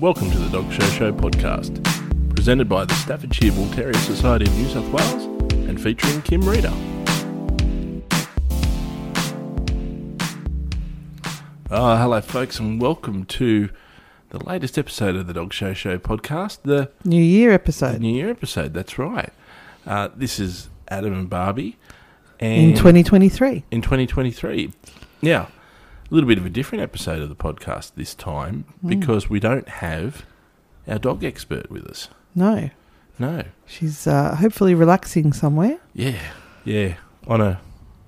Welcome to the Dog Show Show podcast, presented by the Staffordshire Bull Terrier Society of New South Wales and featuring Kim Reader. Oh, hello, folks, and welcome to the latest episode of the Dog Show Show podcast, the, New Year episode New Year episode. That's right. Uh, this is Adam and Barbie, and in 2023. in 2023. Now, a little bit of a different episode of the podcast this time because we don't have our dog expert with us. No, No. she's uh, hopefully relaxing somewhere. Yeah. Yeah. On a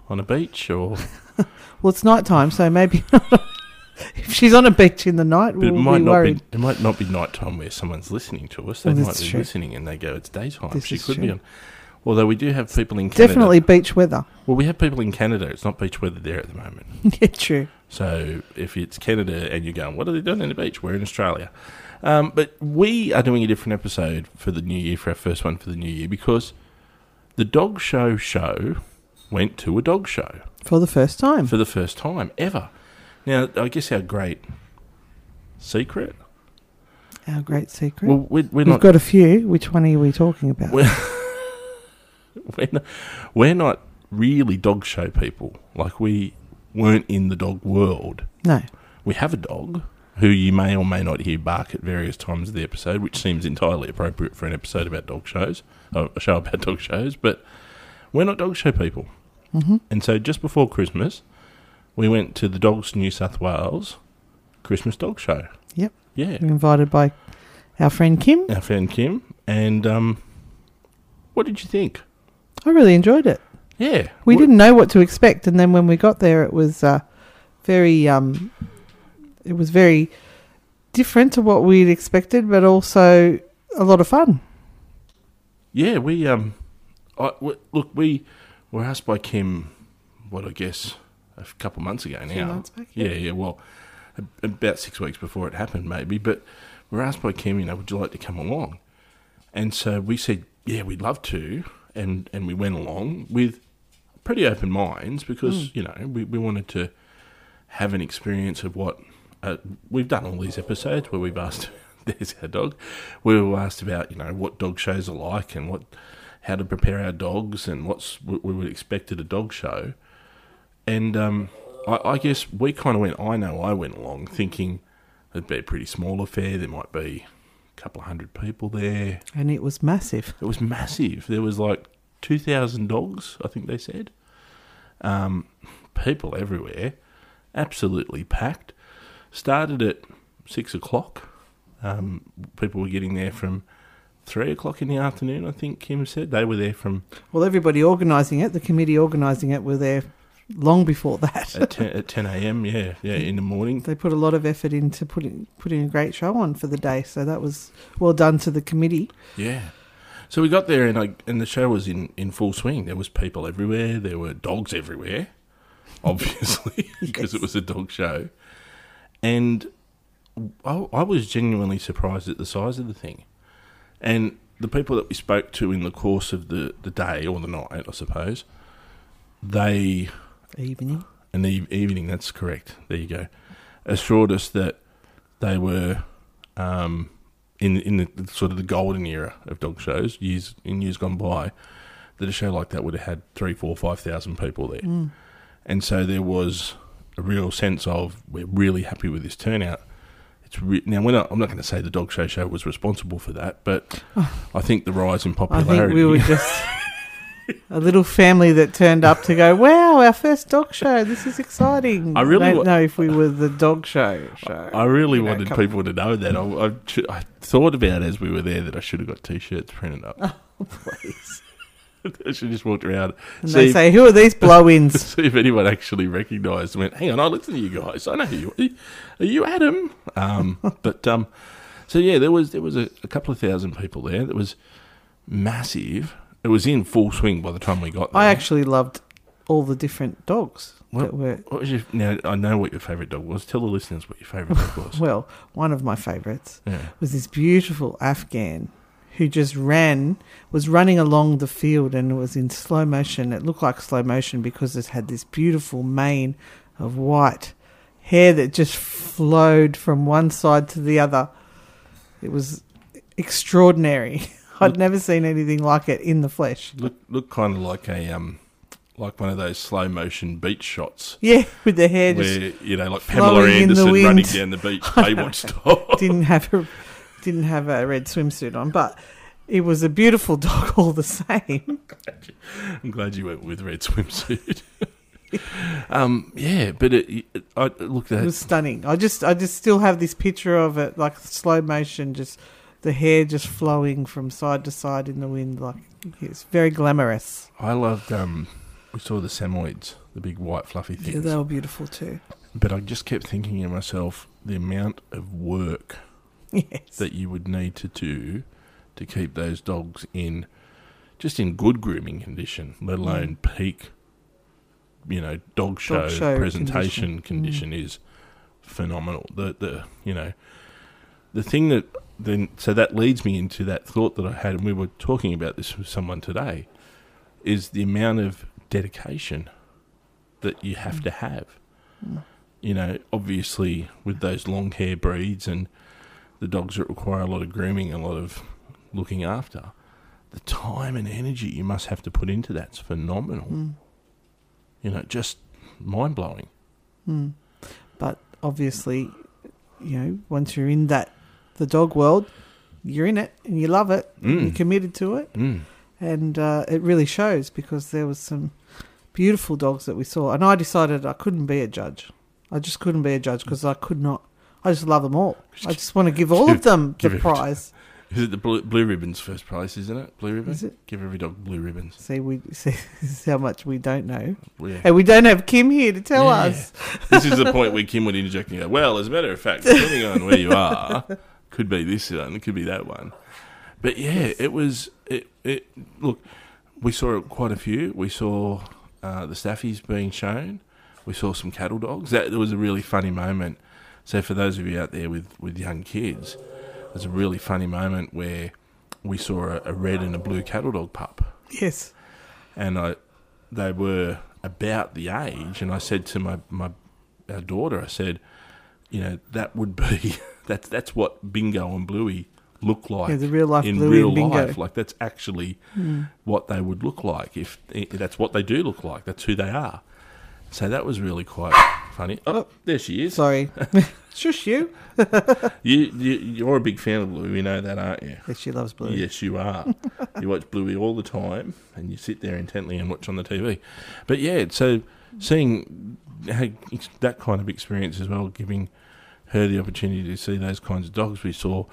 on a beach or Well, it's night time, so maybe if she's on a beach in the night, but it we'll might be not worried. be it might not be nighttime where someone's listening to us. They Well, might that's be true. listening and they go, It's daytime. This she is could be true. on Although we do have people in Canada. Definitely beach weather. Well, we have people in Canada. It's not beach weather there at the moment. yeah, true. So if it's Canada and you're going, what are they doing in the beach? We're in Australia. Um, but we are doing a different episode for the new year, for our first one for the new year, because the Dog Show show went to a dog show For the first time. for the first time ever. Now, I guess our great secret. Our great secret. Well, we're, we're We've not. got a few. Which one are we talking about? We're, we're, not, we're not really dog show people. Like we weren't in the dog world. no. We have a dog who you may or may not hear bark at various times of the episode, which seems entirely appropriate for an episode about dog shows, a show about dog shows, but we're not dog show people. hmm And so just before Christmas, we went to the Dogs New South Wales Christmas Dog Show. Yep. Yeah. Invited by our friend Kim. Our friend Kim. And um, what did you think? I really enjoyed it. Yeah. We didn't know what to expect, and then when we got there, it was uh, very, um, it was very different to what we'd expected, but also a lot of fun. Yeah, we um, I, w- look, we were asked by Kim, what I guess a couple months ago now. Months back, yeah, yeah. yeah. Well, about six weeks before it happened, maybe. But we were asked by Kim, you know, would you like to come along? And so we said, yeah, we'd love to, and and we went along with pretty open minds because you know we, we wanted to have an experience of what uh, we've done all these episodes where we've asked there's our dog we were asked about you know what dog shows are like and what how to prepare our dogs and what's what we would expect at a dog show and um, I, I guess we kind of went I know I went along thinking it'd be a pretty small affair there might be a couple of hundred people there And it was massive. it was massive. There was like two thousand dogs, I think they said. Um, people everywhere, absolutely packed. Started at six o'clock. Um, people were getting there from three o'clock in the afternoon. I think Kim said they were there from Well, everybody organising it, the committee organising it, were there long before that. at ten, at ten a.m. Yeah, yeah, in the morning. they put a lot of effort into putting putting a great show on for the day, so that was well done to the committee. Yeah. So we got there and I, and the show was in, in full swing. There was people everywhere. There were dogs everywhere, obviously, because it was a dog show. And I, I was genuinely surprised at the size of the thing. And the people that we spoke to in the course of the, the day or the night, I suppose, they Evening. in the evening. That's correct. There you go. Assured us that they were um, in in the sort of the golden era of dog shows. Years in years gone by, that a show like that would have had three, four, five thousand people there, Mm. and so there was a real sense of we're really happy with this turnout. It's re- now we're not, I'm not going to say the dog show show was responsible for that, but I think the rise in I popularity. think we were just a little family that turned up to go, wow, our first dog show. This is exciting. I really don't wa- know if we were the dog show show. I really You know, wanted people to know that. I, I, I thought about as we were there that I should have got t-shirts printed up. Oh, Please. I should just walked around, And they say, who are these blow-ins? see if anyone actually recognised. and Went, hang on, I listen to you guys. I know who you are. Are you Adam? Um, but um, so yeah, there was there was a, a couple of thousand people there. That was massive. It was in full swing by the time we got there. I actually loved all the different dogs Well- that were. What was your, now I know what your favourite dog was. Tell the listeners what your favourite dog was. Well, one of my favourites Yeah. was this beautiful Afghan who just ran, was running along the field and was in slow motion. It looked like slow motion because it had this beautiful mane of white hair that just flowed from one side to the other. It was extraordinary. I'd never seen anything like it in the flesh. Look, look kind of like a um, like one of those slow motion beach shots Yeah, with the hair just where you know, like Pamela flowing in the Anderson running down the beach, Baywatch style. didn't have a didn't have a red swimsuit on, but it was a beautiful dog all the same. I'm glad you went with red swimsuit. um, yeah, but it, it, I looked It was stunning. I just I just still have this picture of it, like slow motion, just the hair just flowing from side to side in the wind, like it's very glamorous. I loved. Um, we saw the Samoyeds, the big white fluffy things. Yeah, they were beautiful too. but I just kept thinking to myself the amount of work Yes. that you would need to do to keep those dogs in just in good grooming condition, let alone peak. You know, dog show, Mm. show presentation condition. condition, is phenomenal. The the you know the thing that then so that leads me into that thought that I had, and we were talking about this with someone today, is the amount of dedication that you have to have. You know, obviously with those long hair breeds and the dogs that require a lot of grooming, a lot of looking after, the time and energy you must have to put into that's phenomenal. Mm. You know, just mind blowing. Mm. But obviously, you know, once you're in that the dog world, you're in it and you love it. Mm. You're committed to it, Mm. and uh, it really shows because there was some beautiful dogs that we saw, and I decided I couldn't be a judge. I just couldn't be a judge because I could not. I just love them all. I just want to give all of them the prize. Is it the blue, blue ribbons first prize, isn't it? Blue ribbon? Is it? Give every dog blue ribbons. See, we see this is how much we don't know, Yeah. and we don't have Kim here to tell Yeah. us. this is the point where Kim would interject and go, well, as a matter of fact, depending on where you are, could be this one, it could be that one. But yeah, it was, it, it, look, we saw quite a few. We saw uh, the staffies being shown. We saw some cattle dogs. That was a really funny moment. So for those of you out there with, with young kids, it was a really funny moment where we saw a, a red and a blue cattle dog pup Yes, and I, they were about the age, and I said to my my our daughter, I said, you know, that would be that's that's what Bingo and Bluey look like yeah, the real life in Bluey real life. Like that's actually what they would look like if eh, that's what they do look like. That's who they are. So that was really quite funny. Oh, there she is. Sorry, shush you. You, you you're a big fan of Bluey, we know that, aren't you? Yes, she loves blue. Yes, you are. you watch Bluey all the time, and you sit there intently and watch on the TV. But yeah, so seeing that kind of experience as well, giving her the opportunity to see those kinds of dogs. We saw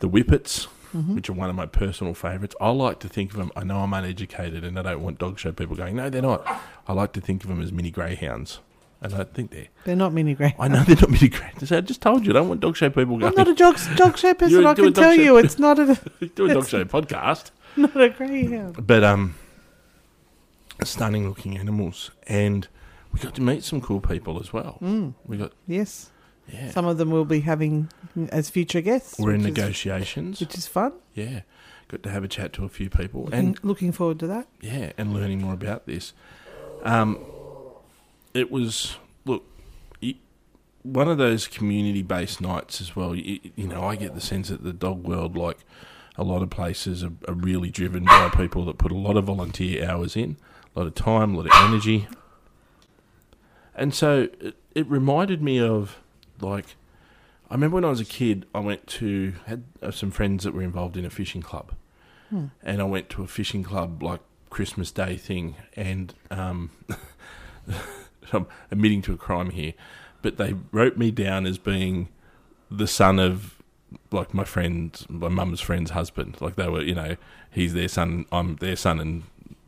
the whippets, which are one of my personal favourites. I like to think of them. I know I'm uneducated, and I don't want dog show people going, "No, they're not." I like to think of them as mini greyhounds, and I think they're. They're not mini grey. I know they're not mini greyhounds. I just told you, I don't want dog show people I'm not a dog, dog show person. I can tell show- you, it's not a do a dog show podcast. not a greyhound. But um, stunning looking animals, and we got to meet some cool people as well. Mm, We got yes, yeah, some of them will be having as future guests. we're in which is- negotiations. which is fun. Yeah, got to have a chat to a few people, Looking, and looking forward to that. yeah, and learning more about this. Um, it was look. y- One of those community-based nights as well. You, you know, I get the sense that the dog world, like a lot of places, are, are really driven by people that put a lot of volunteer hours in, a lot of time, a lot of energy. And so it, it reminded me of like I remember when I was a kid, I went to had uh, some friends that were involved in a fishing club, Hmm. and I went to a fishing club like Christmas Day thing, and um, I'm admitting to a crime here, but they wrote me down as being the son of like my friend, my mum's friend's husband. Like they were, you know, he's their son, I'm their son, and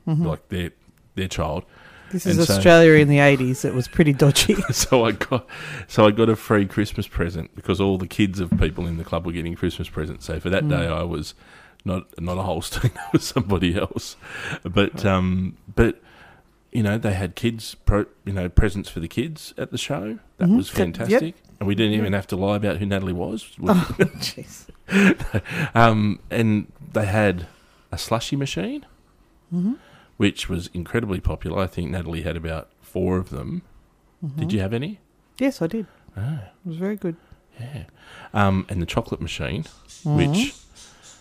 Mhm. like their their child. This is and so- Australia in the eighties. It was pretty dodgy. so I got so I got a free Christmas present because all the kids of people in the club were getting Christmas presents. So for that Mm. day, I was not not a Holstein, I was somebody else. But um, but you know they had kids, pro, you know, presents for the kids at the show. That Mhm. was Yep. fantastic, and we didn't even have to lie about who Natalie was. Oh, jeez. um, and they had a slushy machine, Mhm. Which was incredibly popular. I think Natalie had about four of them. Mm-hmm. Did you have any? Yes, I did. Ah. It was very good. Yeah. Um, and the chocolate machine, which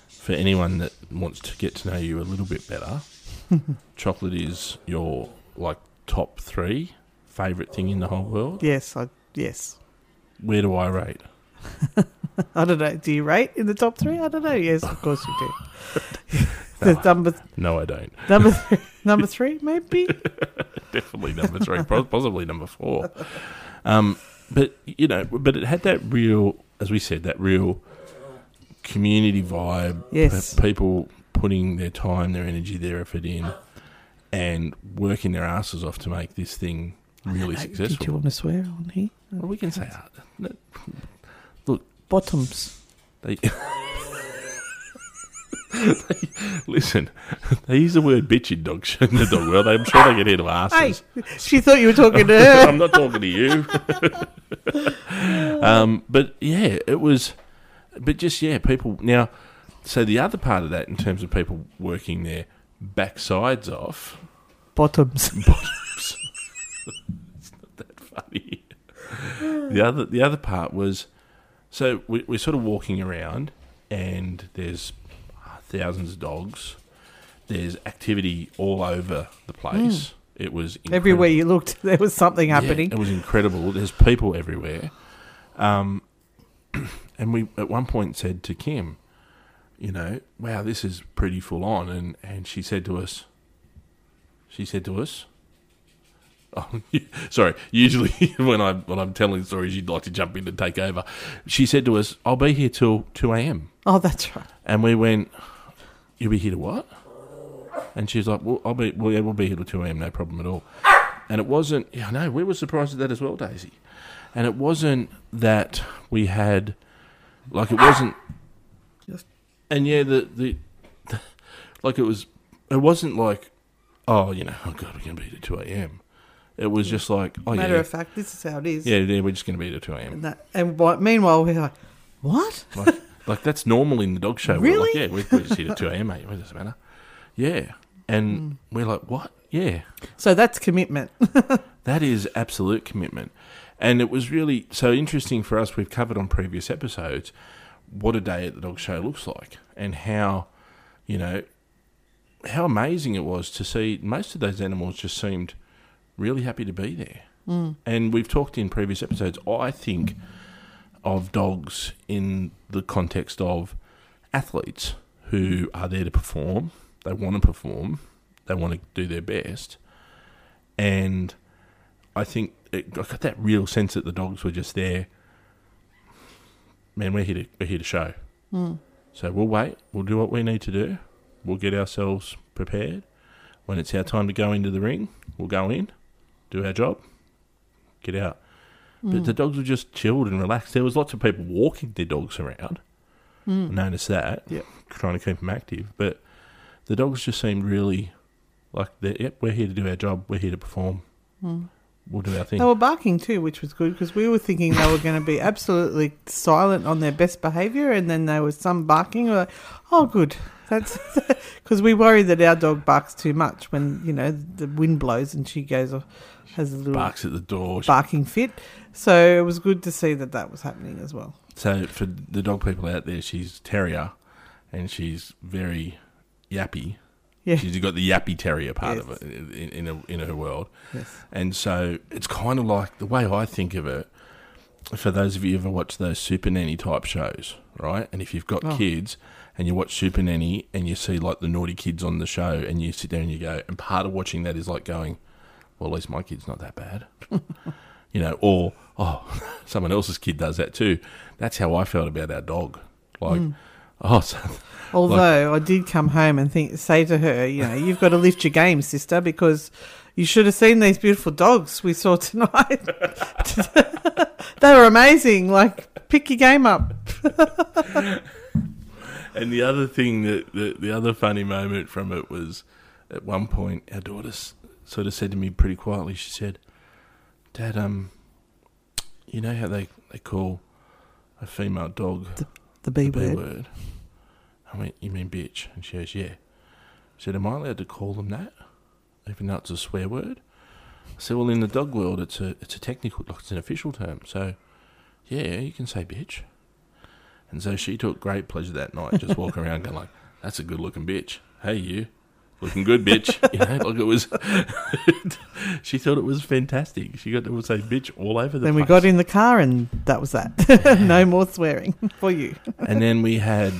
for anyone that wants to get to know you a little bit better, chocolate is your like top three favorite thing in the whole world. Yes, I yes. Where do I rate? I don't know. Do you rate in the top three? I don't know. Yes, of course you do. the number No, I don't. number three, number three, maybe. Definitely number three, possibly number four. Um, but you know, but it had that real, as we said, that real community vibe. Yes. People putting their time, their energy, their effort in, and working their asses off to make this thing really successful. Did you want to swear on here? Well, we can say that. that- Bottoms. They, they- listen, they use the word bitch in dog show in the dog world. I'm sure they get into Hey, she thought you were talking to her. I'm not talking to you. um, but yeah, it was. But just yeah, people now. So the other part of that, in terms of people working their backsides off, Bottoms. it's not that funny. the other the other part was, so we, we're sort of walking around, and there's thousands of dogs. There's activity all over the place. It was incredible. Everywhere you looked, there was something happening. Yeah, it was incredible. There's people everywhere. Um, and we at one point said to Kim, you know, wow, this is pretty full on. And, and she said to us, she said to us, oh, sorry, usually when, I, when I'm telling stories, you'd like to jump in and take over. She said to us, I'll be here till 2 a.m. Oh, that's right. And we went, You'll be here to what? And she's like, Well, I'll be, well, yeah, we'll be here till 2 a.m., no problem at all. And it wasn't, yeah, no, we were surprised at that as well, Daisy. And it wasn't that we had, like, it wasn't, and yeah, the, the, the like, it was, it wasn't like, oh, you know, oh, God, we're going to be here till 2 a.m. It was just like, oh, Matter yeah, of fact, this is how it is. yeah, yeah, we're just going to be here till 2 a.m. And, that, and meanwhile, we're like, what? Like, like that's normal in the dog show. We're like, Really? yeah, we're, just here at 2 a.m., mate. What does it matter? Yeah. And we're like, what? Yeah. So that's commitment. That is absolute commitment. And it was really so interesting for us. We've covered on previous episodes what a day at the dog show looks like and how, you know, how amazing it was to see most of those animals just seemed really happy to be there. Mm. And we've talked in previous episodes, I think, of dogs in the context of athletes who are there to perform. They want to perform. They want to do their best. And I think it, I got that real sense that the dogs were just there. Man, we're here to we're here to show. Hmm. So we'll wait. We'll do what we need to do. We'll get ourselves prepared. When it's our time to go into the ring, we'll go in, do our job, get out. But the mm. dogs were just chilled and relaxed. There was lots of people walking their dogs around. Mm. I noticed that. Yep. Trying to keep them active. But the dogs just seemed really like, they're, yep, we're here to do our job. We're here to perform. Mm. We'll do our thing. They were barking too, which was good because we were thinking they were going to be absolutely silent on their best behaviour, and then there was some barking. We're like, oh, good. That's because we worry that our dog barks too much when you know the wind blows and she goes off, has a little Barks at the door. barking fit. So it was good to see that that was happening as well. So for the dog people out there, she's terrier, and she's very yappy. Yeah. She's got the yappy terrier part of Yes. it in in, a, in her world, Yes. and so it's kind of like the way I think of it. For those of you who ever watch those Super Nanny type shows, right? And if you've got Oh. kids and you watch Super Nanny and you see like the naughty kids on the show, and you sit there and you go, and part of watching that is like going, well, at least my kid's not that bad. you know, or, oh, someone else's kid does that too. That's how I felt about our dog. Like, mm. oh, so, Although I did come home and think, say to her, you know, you've got to lift your game, sister, because you should have seen these beautiful dogs we saw tonight. they were amazing. Like, pick your game up. and the other thing that, the, the other funny moment from it was at one point, our daughter sort of said to me pretty quietly, she said, Dad, um, you know how they, they call a female dog The B the B word. word? I went, You mean bitch? And she goes, Yeah. I said, Am I allowed to call them that? Even though it's a swear word? I said, Well, in the dog world, it's a it's a technical, like it's an official term. So yeah, you can say bitch. And so she took great pleasure that night, just walking around going like, that's a good looking bitch. Hey, you. Looking good, bitch. You know, like it was. she thought it was fantastic. She got to say bitch all over the Then place. we got in the car and that was that. no more swearing for you. and then we had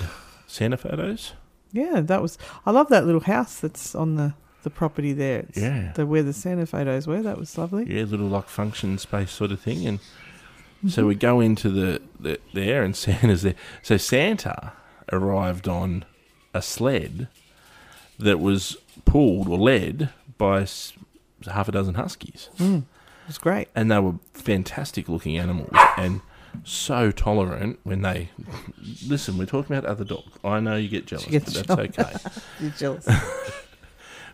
Santa photos. Yeah, that was. I love that little house that's on the, the property there. It's Yeah. The, where the Santa photos were. That was lovely. Yeah, little like function space sort of thing. And so Mm-hmm. we go into the, the there, and Santa's there. So Santa arrived on a sled that was pulled or led by half a dozen huskies, Mm, it was great. and they were fantastic looking animals and so tolerant when they listen. We're talking about other dogs. I know you get jealous, but that's okay. You're jealous.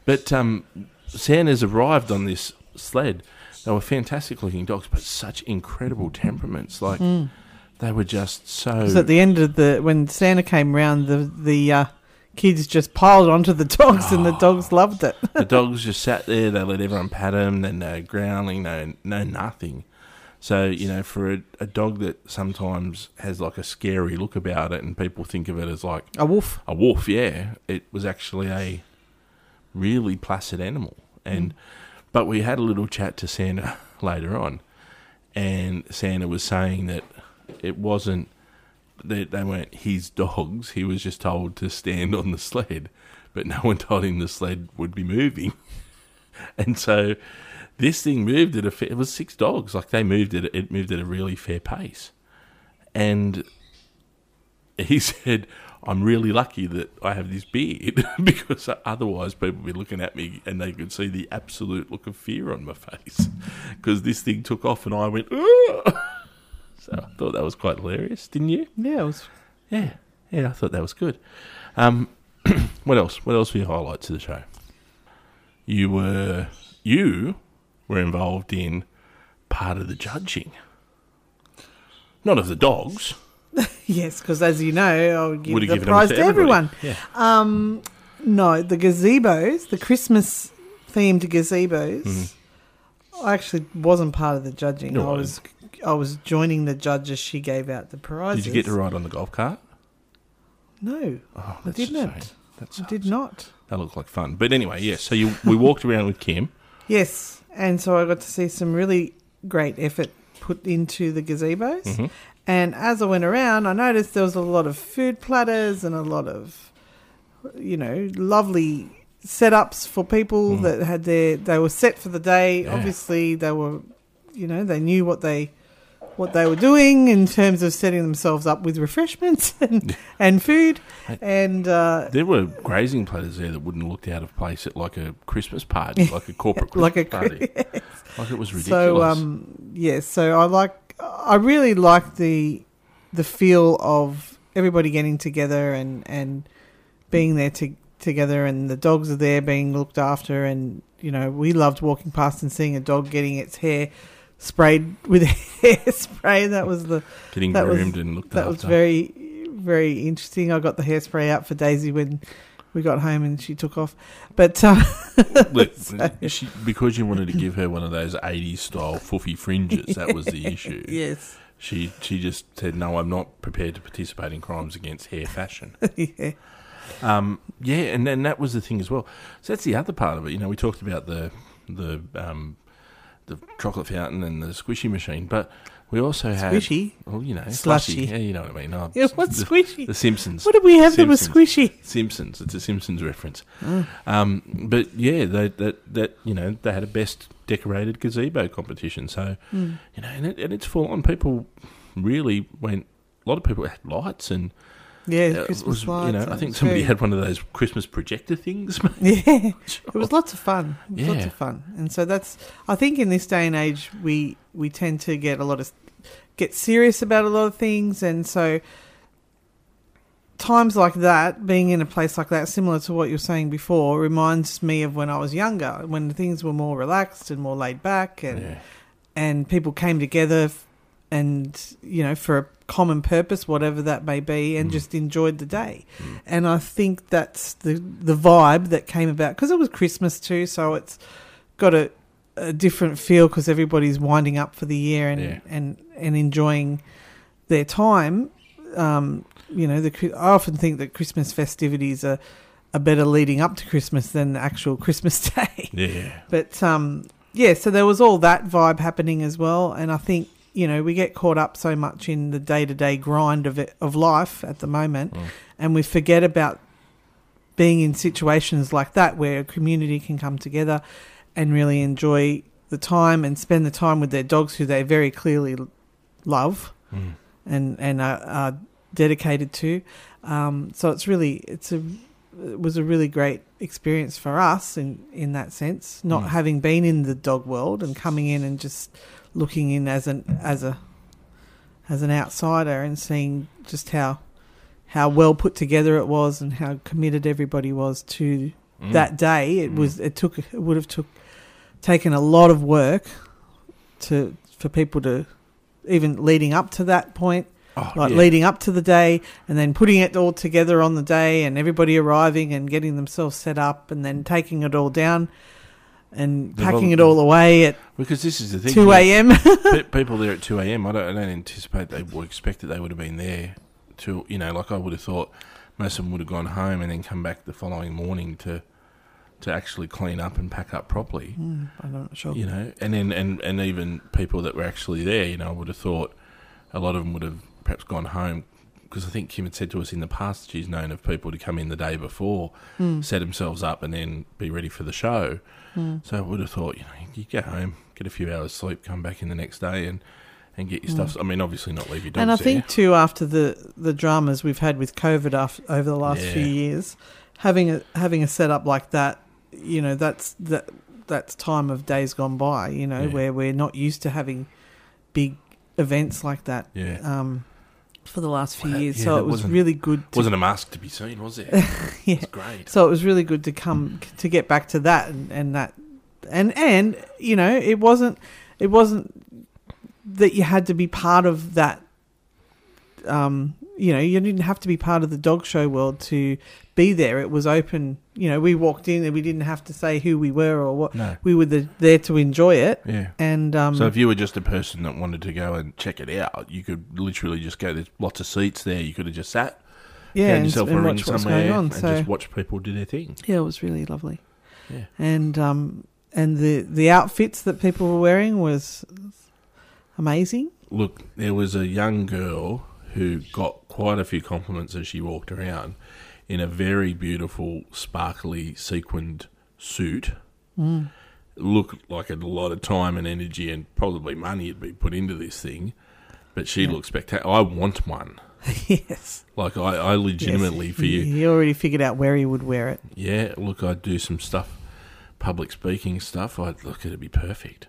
But um, Santa's arrived on this sled. They were fantastic looking dogs, but such incredible temperaments. Like Mm. they were just so. Because at the end of the when Santa came round, the the uh, kids just piled onto the dogs, and the oh. dogs loved it. the dogs just sat there. They let everyone pat them. Then no growling, no no nothing. So you know, for a, a dog that sometimes has like a scary look about it, and people think of it as like A wolf. a wolf, yeah, it was actually a really placid animal. And mm. but we had a little chat to Santa later on, and Santa was saying that it wasn't that they weren't his dogs. He was just told to stand on the sled, but no one told him the sled would be moving. and so this thing moved at a fa- it was six dogs like they moved at it moved at a really fair pace, and he said, I'm really lucky that I have this beard because otherwise people would be looking at me and they could see the absolute look of fear on my face because this thing took off and I went, "Ugh." So I thought that was quite hilarious, didn't you? Yeah, it was. Yeah, yeah, I thought that was good. Um, what else? What else were your highlights of the show? You were you were involved in part of the judging, not of the dogs. Yes, because as you know, I'll give Would have the given prize them to, everyone. Yeah. Um, no, the gazebos, the Christmas themed gazebos. I actually wasn't part of the judging. No, I was, I was joining the judge as she gave out the prizes. Did you get to ride on the golf cart? No, Oh, I did not. I did not. That looked like fun. But anyway, yes. So you we walked around with Kim. Yes, and so I got to see some really great effort put into the gazebos. Mhm. And as I went around, I noticed there was a lot of food platters and a lot of, you know, lovely setups for people Mm. that had their they were set for the day. Yeah. Obviously, they were, you know, they knew what they what they were doing in terms of setting themselves up with refreshments and, and food. And uh, There were grazing platters there that wouldn't have looked out of place at like a Christmas party, like a corporate Christmas like a party. Like it was ridiculous. So um yes, so I like I really like the the feel of everybody getting together and and being there to, together and the dogs are there being looked after and you know we loved walking past and seeing a dog getting its hair sprayed with hairspray that was the Getting that was- groomed and looked that after. was very very interesting I got the hairspray out for Daisy when we got home and she took off but uh, Look, she, because you wanted to give her one of those 80s style foofy fringes, that was the issue. yes She she just said, no, I'm not prepared to participate in crimes against hair fashion. yeah Um, yeah, and then that was the thing as well. So that's the other part of it. You know, we talked about the the um, the chocolate fountain and the squishy machine, but we also had squishy Well, you know, Slushy. slushy. Yeah, you know what I mean. Oh, yeah what's the, squishy the Simpsons. What did we have that was squishy? Simpsons. It's a Simpsons reference. Oh. Um, but yeah, they, that that you know they had a best decorated gazebo competition. So Mm. you know, and, it, and it's full on. People really went. A lot of people had lights and Yeah, uh, Christmas was, lights. You know, I think somebody had one of those Christmas projector things. Yeah, it was lots of fun. It was lots of fun, and so that's. I think in this day and age, we we tend to get a lot of get serious about a lot of things, and so times like that, being in a place like that, similar to what you were saying before, reminds me of when I was younger, when things were more relaxed and more laid back, and yeah. and people came together and you know for a common purpose whatever that may be and Mm. just enjoyed the day Mm. and i think that's the the vibe that came about because it was christmas too so it's got a a different feel because everybody's winding up for the year and Yeah. and and enjoying their time. Um, you know, the I often think that Christmas festivities are are better leading up to Christmas than the actual Christmas day. Yeah. But um, yeah, so there was all that vibe happening as well, and I think you know we get caught up so much in the day to day grind of it, of life at the moment, Mm. and we forget about being in situations like that where a community can come together and really enjoy the time and spend the time with their dogs who they very clearly love Mm. and and are, are dedicated to. Um, so it's really it's a it was a really great experience for us in in that sense, not Mm. having been in the dog world and coming in and just looking in as an as a as an outsider and seeing just how how well put together it was and how committed everybody was to Mm. that day. It Mm. was it took it would have took taken a lot of work to for people to even leading up to that point Oh, like yeah. leading up to the day and then putting it all together on the day and everybody arriving and getting themselves set up and then taking it all down and packing it all away at Because this is the thing. 2 a.m. People there at 2 a.m. I don't, I don't anticipate they would expect that they would have been there to, you know, like I would have thought most of them would have gone home and then come back the following morning to to actually clean up and pack up properly, Hmm, I'm not sure. you know. And then and, and even people that were actually there, you know, I would have thought a lot of them would have perhaps gone home because I think Kim had said to us in the past she's known of people to come in the day before, Hmm, set themselves up, and then be ready for the show. hmm. So I would have thought, you know, you get home, get a few hours sleep, come back in the next day, and and get your Mm. stuff. I mean, obviously not leave your dogs And I there. think too, after the the dramas we've had with COVID af over the last few years, having a having a setup like that, you know, that's that that's time of days gone by. You know, Yeah. where we're not used to having big events like that. yeah, Um, for the last few Well, years, yeah, so it was really good. To, wasn't a mask to be seen, was it? yeah. It's great. So it was really good to come to get back to that and, and that and and you know it wasn't it wasn't that you had to be part of that um you know you didn't have to be part of the dog show world to be there it was open you know we walked in and we didn't have to say who we were or what No, we were the, there to enjoy it yeah. and um so if you were just a person that wanted to go and check it out, you could literally just go. There's lots of seats there. You could have just sat, yeah found and, yourself and a ring watch what's somewhere, going on and so just watch people do their thing. yeah it was really lovely Yeah. and um and the the outfits that people were wearing was amazing Look, there was a young girl who got quite a few compliments as she walked around in a very beautiful, sparkly, sequined suit. mm. Looked like a lot of time and energy and probably money had been put into this thing, but she Yeah. looked spectacular. I want one. yes Like I, I legitimately Yes. for you. He already figured out where he would wear it. Yeah, look, I'd do some stuff, public speaking stuff. I'd look, it'd be perfect.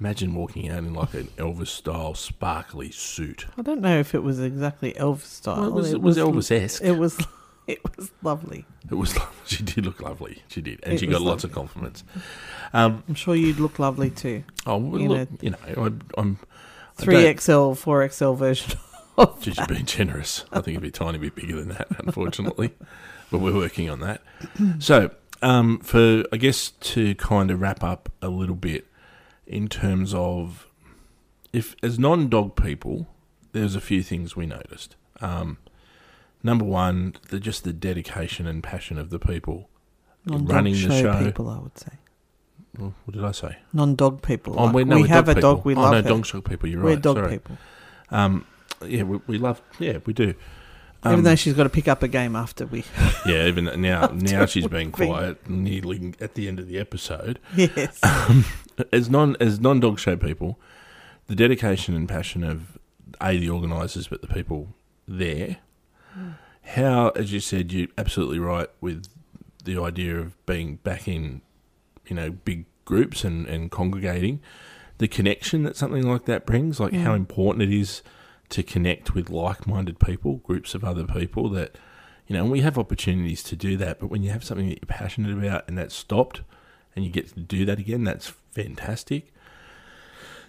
Imagine walking out in like an Elvis style sparkly suit. I don't know if it was exactly Elvis style. Well, it was, it was Elvis esque. It was. It was lovely. It was. She did look lovely. She did, and It she got lots of compliments. Um, I'm sure you'd look lovely too. oh, well, You look, you know, I, I'm. three XL, four XL version. Of Geez, you're being generous. I think it'd be a tiny bit bigger than that, unfortunately, but we're working on that. So, um, for I guess to kind of wrap up a little bit in terms of if as non-dog people, there's a few things we noticed. Um, number one, the just the dedication and passion of the people non-dog running the show. people, I would say. Well, what did I say? Non-dog people. Oh, like, we're- no, we have dog a dog. people. We oh, love no, dog show people. You're right. We're dog sorry. people. Um, yeah, we, we love. Yeah, we do. Even Um, though she's got to pick up a game after we. Yeah, even now, now she's being been- quiet, nearly at the end of the episode. yes. As non as non dog show people, the dedication and passion of a the organisers, but the people there. How, as you said, you're absolutely right with the idea of being back in, you know, big groups and and congregating. The connection that something like that brings, like how Mm. important it is to connect with like-minded people, groups of other people that you know, and we have opportunities to do that, but when you have something that you're passionate about and that's stopped and you get to do that again, that's fantastic.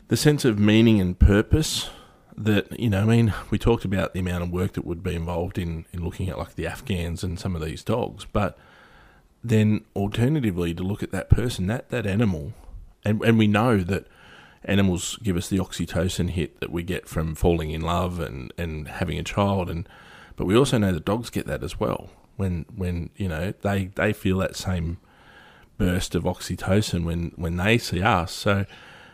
The sense of meaning and purpose that, you know, I mean, we talked about the amount of work that would be involved in, in looking at like the Afghans and some of these dogs, but then alternatively to look at that person, that, that animal and and we know that animals give us the oxytocin hit that we get from falling in love and and having a child, and but we also know that dogs get that as well when when you know they they feel that same burst of oxytocin when when they see us. So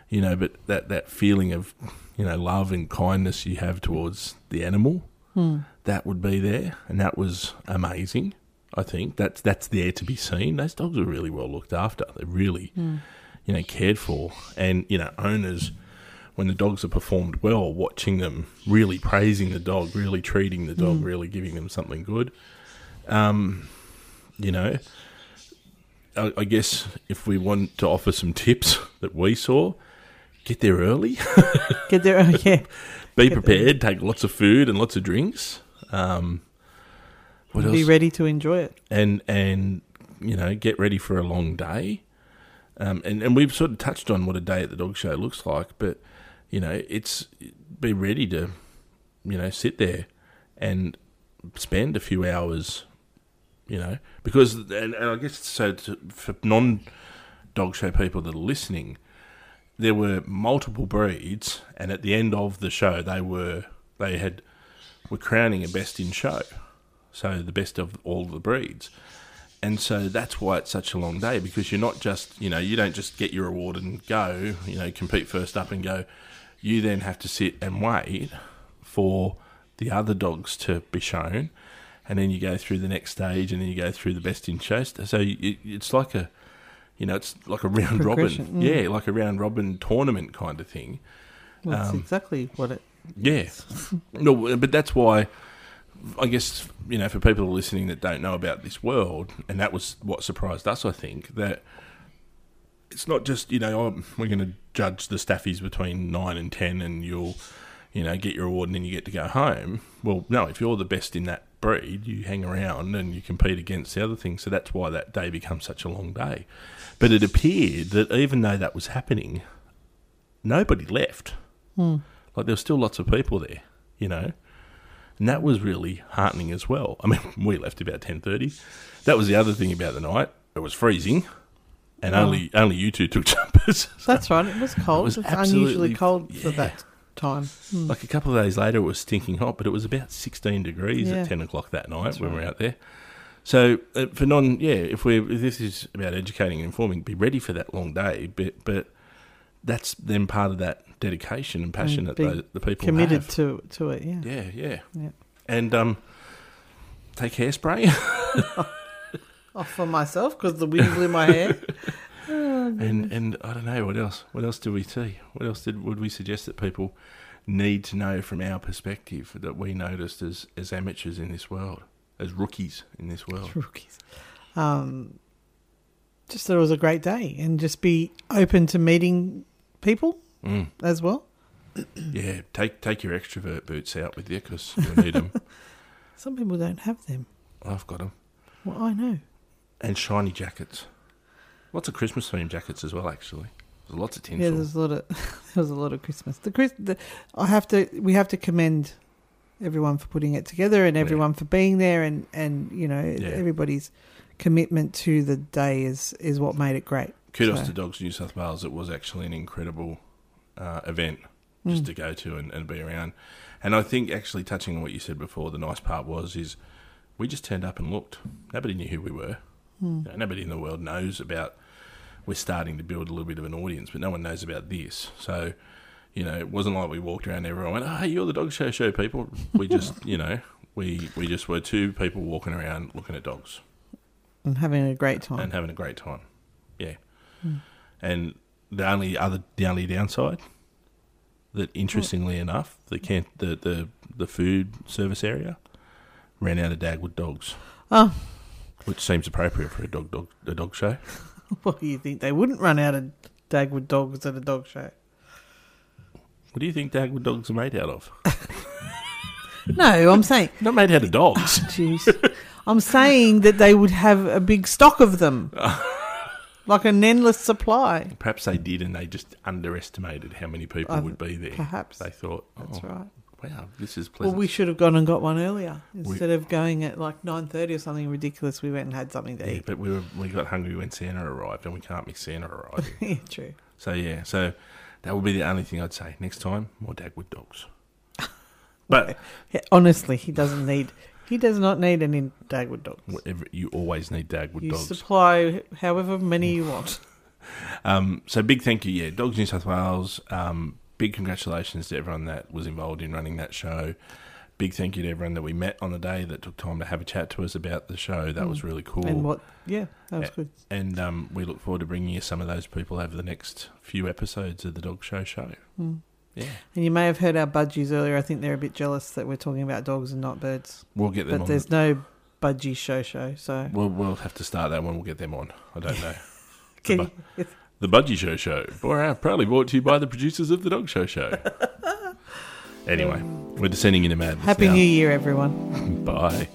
you know, but that that feeling of you know love and kindness you have towards the animal Hmm. that would be there, and that was amazing. I think that's that's there to be seen. Those dogs are really well looked after. They're really, Hmm. You know, cared for, and you know, owners when the dogs are performed well, watching them really praising the dog, really treating the dog, Mm. really giving them something good. Um, you know, I, I guess if we want to offer some tips that we saw, get there early. Get there, oh, yeah. Be Get there. prepared. Take lots of food and lots of drinks. Um, what Be else? ready to enjoy it. and and you know get ready for a long day. Um, and and we've sort of touched on what a day at the dog show looks like, but you know it's be ready to you know sit there and spend a few hours, you know, because and, and I guess so to, for non dog show people that are listening, there were multiple breeds, and at the end of the show, they were they had were crowning a best in show, so the best of all the breeds, and so that's why it's such a long day because you're not just you know you don't just get your award and go you know compete first up and go, you then have to sit and wait for the other dogs to be shown, and then you go through the next stage, and then you go through the best in show. So you, it's like a you know, it's like a round robin, Progression, mm. yeah, like a round robin tournament kind of thing. Well, That's Um, exactly what it. Yeah, no, but that's why I guess you know for people listening that don't know about this world, and that was what surprised us. I think that it's not just you know oh, we're going to judge the staffies between nine and ten, and you'll you know get your award and then you get to go home. Well, no, if you're the best in that breed, you hang around and you compete against the other things. So that's why that day becomes such a long day. But it appeared that even though that was happening, nobody left. Hmm. Like there were still lots of people there, you know, and that was really heartening as well. I mean, we left about ten thirty. That was the other thing about the night. It was freezing, and Oh. only only you two took jumpers. That's right. It was cold. was It was unusually cold for that time. Hmm. like a couple of days later, it was stinking hot, but it was about sixteen degrees Yeah. at ten o'clock that night That's when we were out there. So uh, for non, yeah, if we if this is about educating and informing, be ready for that long day. But but that's then part of that dedication and passion And that the, the people Committed have. to to it. Yeah. Yeah, yeah. Yeah. And um, take hairspray Oh, for myself because the wind blew my hair. Oh, and and I don't know what else. What else do we see? What else did would we suggest that people need to know from our perspective that we noticed as as amateurs in this world, as rookies in this world? rookies. Um, just that it was a great day, and just be open to meeting people Mm. as well. Yeah, take take your extrovert boots out with you because you'll need them. Some people don't have them. I've got them. Well, I know. And shiny jackets. Lots of Christmas themed jackets as well. Actually, there's lots of tinsel. Yeah, there's a lot of there was a lot of Christmas. The Chris, the, I have to we have to commend everyone for putting it together and Yeah. everyone for being there and and you know Yeah. everybody's commitment to the day is is what made it great. Kudos So- to Dogs New South Wales. It was actually an incredible uh, event just Mm. to go to and, and be around. And I think actually touching on what you said before, the nice part was is we just turned up and looked. Nobody knew who we were. Mm. You know, nobody in the world knows about. We're starting to build a little bit of an audience, but no one knows about this. So, you know, it wasn't like we walked around and everyone went, "Oh, hey, you're the dog show show people." We just, you know, we we just were two people walking around looking at dogs and having a great time. and having a great time. Yeah. Mm. And the only other the only downside that interestingly enough, the can the, the the food service area ran out of Dagwood dogs. Oh. Which seems appropriate for a dog dog a dog show. What do you think? They wouldn't run out of Dagwood dogs at a dog show. What do you think Dagwood dogs are made out of? No, I'm saying, Not made out of dogs. jeez, I'm saying that they would have a big stock of them, like an endless supply. Perhaps they did and they just underestimated how many people Uh, would be there. Perhaps They thought, that's oh, right. wow, this is pleasant. Well, we should have gone and got one earlier instead of going at like nine thirty or something ridiculous. We went and had something to yeah, eat. but we were we got hungry when Santa arrived, and we can't miss Santa arriving. yeah, true. So yeah, so that would be the only thing I'd say. Next time, more Dagwood dogs. But honestly, he doesn't need. He does not need any Dagwood dogs. whatever, you always need Dagwood You dogs. supply however many you want. Um, so big thank you, yeah, Dogs New South Wales. Um, big congratulations to everyone that was involved in running that show. Big thank you to everyone that we met on the day that took time to have a chat to us about the show. That was really cool. And what? Yeah, that was good. And um, we look forward to bringing you some of those people over the next few episodes of the Dog Show show. Mm. Yeah, And you may have heard our budgies earlier. I think they're a bit jealous that we're talking about dogs and not birds. we'll get them But on. there's no budgie show show. So We'll, we'll have to start that one. We'll get them on. I don't know. Can bu- The Budgie Show Show. Boy, proudly brought to you by the producers of the Dog Show Show. Anyway, we're descending into madness Happy now. New Year, everyone. Bye.